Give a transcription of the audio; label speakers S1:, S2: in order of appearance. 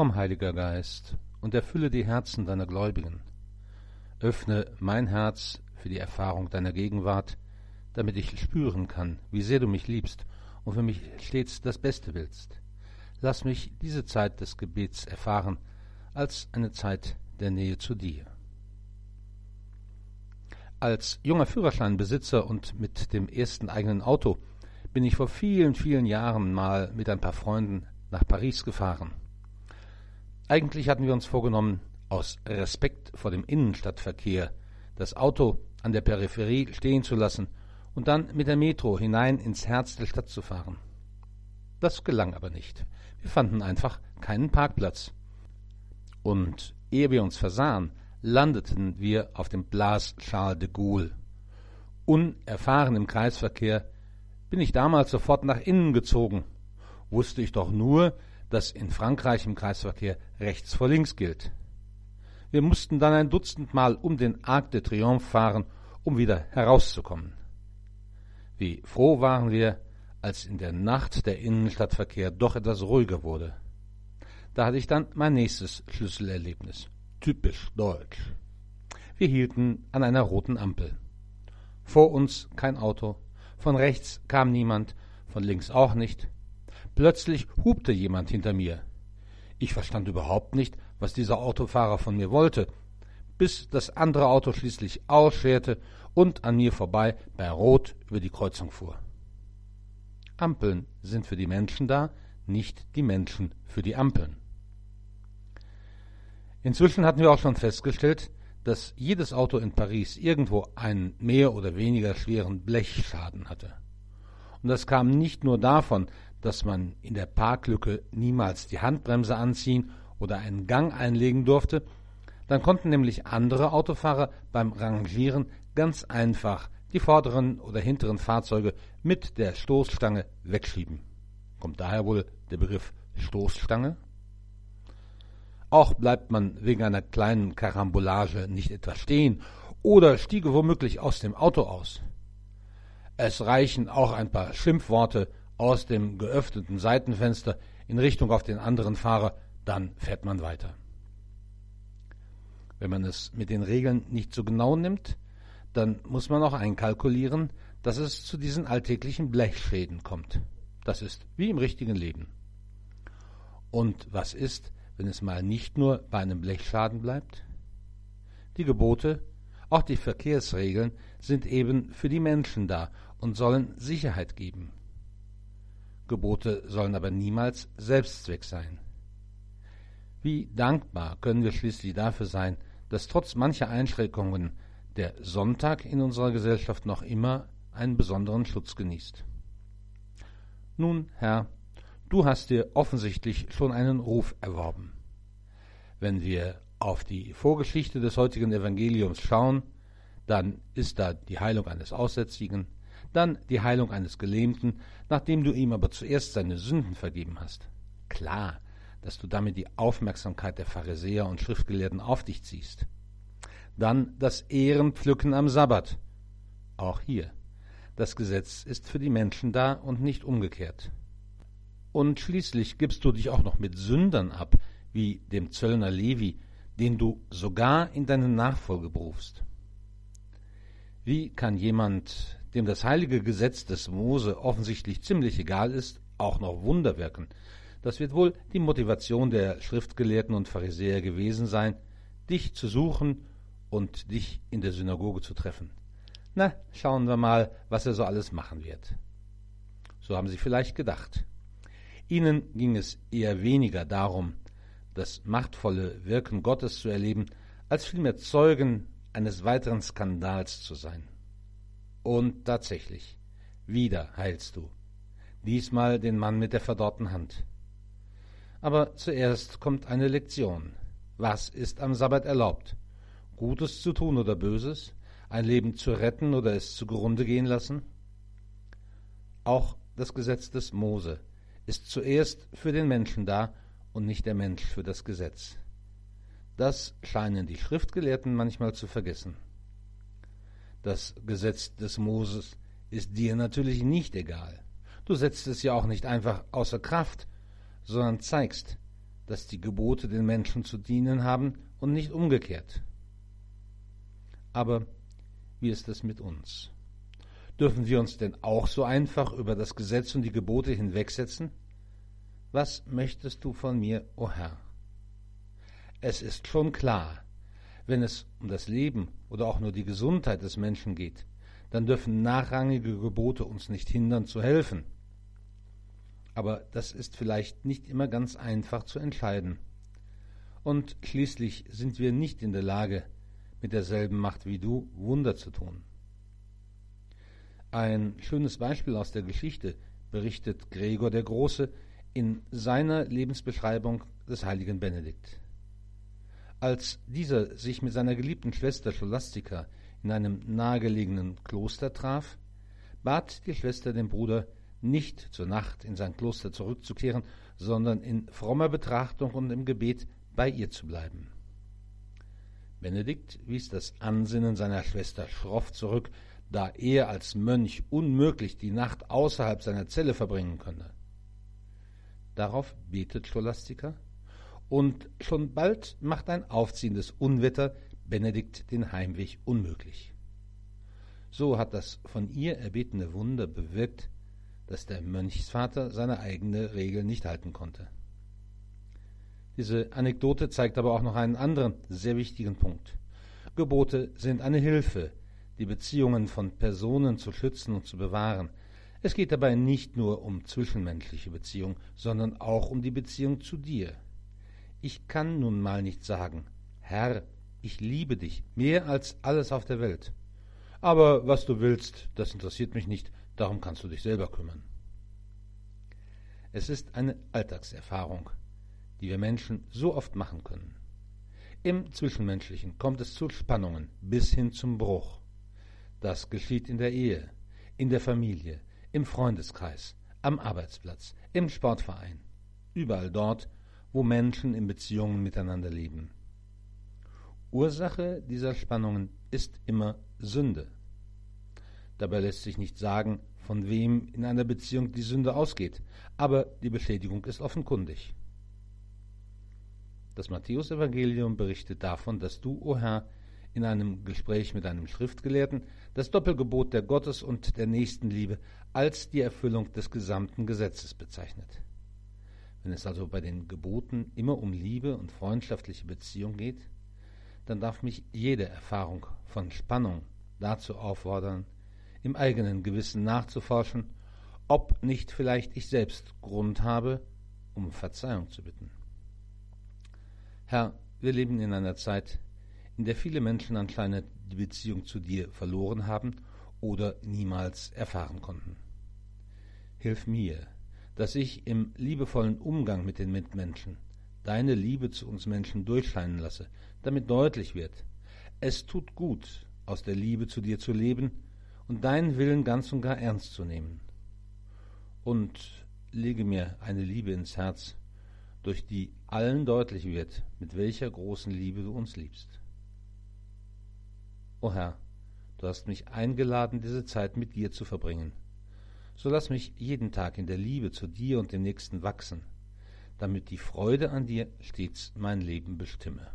S1: Komm, Heiliger Geist, und erfülle die Herzen deiner Gläubigen. Öffne mein Herz für die Erfahrung deiner Gegenwart, damit ich spüren kann, wie sehr du mich liebst und für mich stets das Beste willst. Lass mich diese Zeit des Gebets erfahren als eine Zeit der Nähe zu dir. Als junger Führerscheinbesitzer und mit dem ersten eigenen Auto bin ich vor vielen, vielen Jahren mal mit ein paar Freunden nach Paris gefahren. Eigentlich hatten wir uns vorgenommen, aus Respekt vor dem Innenstadtverkehr das Auto an der Peripherie stehen zu lassen und dann mit der Metro hinein ins Herz der Stadt zu fahren. Das gelang aber nicht. Wir fanden einfach keinen Parkplatz. Und ehe wir uns versahen, landeten wir auf dem Place Charles de Gaulle. Unerfahren im Kreisverkehr bin ich damals sofort nach innen gezogen. Wusste ich doch nur, dass in Frankreich im Kreisverkehr rechts vor links gilt. Wir mussten dann ein Dutzend Mal um den Arc de Triomphe fahren, um wieder herauszukommen. Wie froh waren wir, als in der Nacht der Innenstadtverkehr doch etwas ruhiger wurde. Da hatte ich dann mein nächstes Schlüsselerlebnis. Typisch deutsch. Wir hielten an einer roten Ampel. Vor uns kein Auto, von rechts kam niemand, von links auch nicht. Plötzlich hupte jemand hinter mir. Ich verstand überhaupt nicht, was dieser Autofahrer von mir wollte, bis das andere Auto schließlich ausscherte und an mir vorbei bei Rot über die Kreuzung fuhr. Ampeln sind für die Menschen da, nicht die Menschen für die Ampeln. Inzwischen hatten wir auch schon festgestellt, dass jedes Auto in Paris irgendwo einen mehr oder weniger schweren Blechschaden hatte. Und das kam nicht nur davon, dass man in der Parklücke niemals die Handbremse anziehen oder einen Gang einlegen durfte, dann konnten nämlich andere Autofahrer beim Rangieren ganz einfach die vorderen oder hinteren Fahrzeuge mit der Stoßstange wegschieben. Kommt daher wohl der Begriff Stoßstange? Auch bleibt man wegen einer kleinen Karambolage nicht etwa stehen oder stiege womöglich aus dem Auto aus. Es reichen auch ein paar Schimpfworte aus dem geöffneten Seitenfenster in Richtung auf den anderen Fahrer, dann fährt man weiter. Wenn man es mit den Regeln nicht so genau nimmt, dann muss man auch einkalkulieren, dass es zu diesen alltäglichen Blechschäden kommt. Das ist wie im richtigen Leben. Und was ist, wenn es mal nicht nur bei einem Blechschaden bleibt? Die Gebote, auch die Verkehrsregeln sind eben für die Menschen da und sollen Sicherheit geben. Gebote sollen aber niemals Selbstzweck sein. Wie dankbar können wir schließlich dafür sein, dass trotz mancher Einschränkungen der Sonntag in unserer Gesellschaft noch immer einen besonderen Schutz genießt. Nun, Herr, Du hast dir offensichtlich schon einen Ruf erworben. Wenn wir auf die Vorgeschichte des heutigen Evangeliums schauen, dann ist da die Heilung eines Aussätzigen, dann die Heilung eines Gelähmten, nachdem du ihm aber zuerst seine Sünden vergeben hast. Klar, dass du damit die Aufmerksamkeit der Pharisäer und Schriftgelehrten auf dich ziehst. Dann das Ehrenpflücken am Sabbat. Auch hier. Das Gesetz ist für die Menschen da und nicht umgekehrt. Und schließlich gibst du dich auch noch mit Sündern ab, wie dem Zöllner Levi, den du sogar in deine Nachfolge berufst. Wie kann jemand, dem das heilige Gesetz des Mose offensichtlich ziemlich egal ist, auch noch Wunder wirken? Das wird wohl die Motivation der Schriftgelehrten und Pharisäer gewesen sein, dich zu suchen und dich in der Synagoge zu treffen. Na, schauen wir mal, was er so alles machen wird. So haben sie vielleicht gedacht. Ihnen ging es eher weniger darum, das machtvolle Wirken Gottes zu erleben, als vielmehr Zeugen eines weiteren Skandals zu sein. Und tatsächlich, wieder heilst du, diesmal den Mann mit der verdorrten Hand. Aber zuerst kommt eine Lektion. Was ist am Sabbat erlaubt? Gutes zu tun oder Böses? Ein Leben zu retten oder es zugrunde gehen lassen? Auch das Gesetz des Mose ist zuerst für den Menschen da und nicht der Mensch für das Gesetz. Das scheinen die Schriftgelehrten manchmal zu vergessen. Das Gesetz des Moses ist dir natürlich nicht egal. Du setzt es ja auch nicht einfach außer Kraft, sondern zeigst, dass die Gebote den Menschen zu dienen haben und nicht umgekehrt. Aber wie ist es mit uns? Dürfen wir uns denn auch so einfach über das Gesetz und die Gebote hinwegsetzen? Was möchtest du von mir, o oh Herr? Es ist schon klar, wenn es um das Leben oder auch nur die Gesundheit des Menschen geht, dann dürfen nachrangige Gebote uns nicht hindern zu helfen. Aber das ist vielleicht nicht immer ganz einfach zu entscheiden. Und schließlich sind wir nicht in der Lage, mit derselben Macht wie du Wunder zu tun. Ein schönes Beispiel aus der Geschichte berichtet Gregor der Große in seiner Lebensbeschreibung des heiligen Benedikt. Als dieser sich mit seiner geliebten Schwester Scholastika in einem nahegelegenen Kloster traf, bat die Schwester den Bruder, nicht zur Nacht in sein Kloster zurückzukehren, sondern in frommer Betrachtung und im Gebet bei ihr zu bleiben. Benedikt wies das Ansinnen seiner Schwester schroff zurück, da er als Mönch unmöglich die Nacht außerhalb seiner Zelle verbringen könne. Darauf betet Scholastika, und schon bald macht ein aufziehendes Unwetter Benedikt den Heimweg unmöglich. So hat das von ihr erbetene Wunder bewirkt, dass der Mönchsvater seine eigene Regel nicht halten konnte. Diese Anekdote zeigt aber auch noch einen anderen sehr wichtigen Punkt. Gebote sind eine Hilfe, die Beziehungen von Personen zu schützen und zu bewahren. Es geht dabei nicht nur um zwischenmenschliche Beziehungen, sondern auch um die Beziehung zu dir. Ich kann nun mal nicht sagen, Herr, ich liebe dich mehr als alles auf der Welt. Aber was du willst, das interessiert mich nicht, darum kannst du dich selber kümmern. Es ist eine Alltagserfahrung, die wir Menschen so oft machen können. Im Zwischenmenschlichen kommt es zu Spannungen bis hin zum Bruch. Das geschieht in der Ehe, in der Familie, im Freundeskreis, am Arbeitsplatz, im Sportverein, überall dort, wo Menschen in Beziehungen miteinander leben. Ursache dieser Spannungen ist immer Sünde. Dabei lässt sich nicht sagen, von wem in einer Beziehung die Sünde ausgeht, aber die Beschädigung ist offenkundig. Das Matthäusevangelium berichtet davon, dass du, o oh Herr, in einem Gespräch mit einem Schriftgelehrten das Doppelgebot der Gottes- und der Nächstenliebe als die Erfüllung des gesamten Gesetzes bezeichnet. Wenn es also bei den Geboten immer um Liebe und freundschaftliche Beziehung geht, dann darf mich jede Erfahrung von Spannung dazu auffordern, im eigenen Gewissen nachzuforschen, ob nicht vielleicht ich selbst Grund habe, um Verzeihung zu bitten. Herr, wir leben in einer Zeit, in der viele Menschen anscheinend die Beziehung zu dir verloren haben oder niemals erfahren konnten. Hilf mir, dass ich im liebevollen Umgang mit den Mitmenschen deine Liebe zu uns Menschen durchscheinen lasse, damit deutlich wird, es tut gut, aus der Liebe zu dir zu leben und deinen Willen ganz und gar ernst zu nehmen. Und lege mir eine Liebe ins Herz, durch die allen deutlich wird, mit welcher großen Liebe du uns liebst. O Herr, du hast mich eingeladen, diese Zeit mit dir zu verbringen. So lass mich jeden Tag in der Liebe zu dir und dem Nächsten wachsen, damit die Freude an dir stets mein Leben bestimme.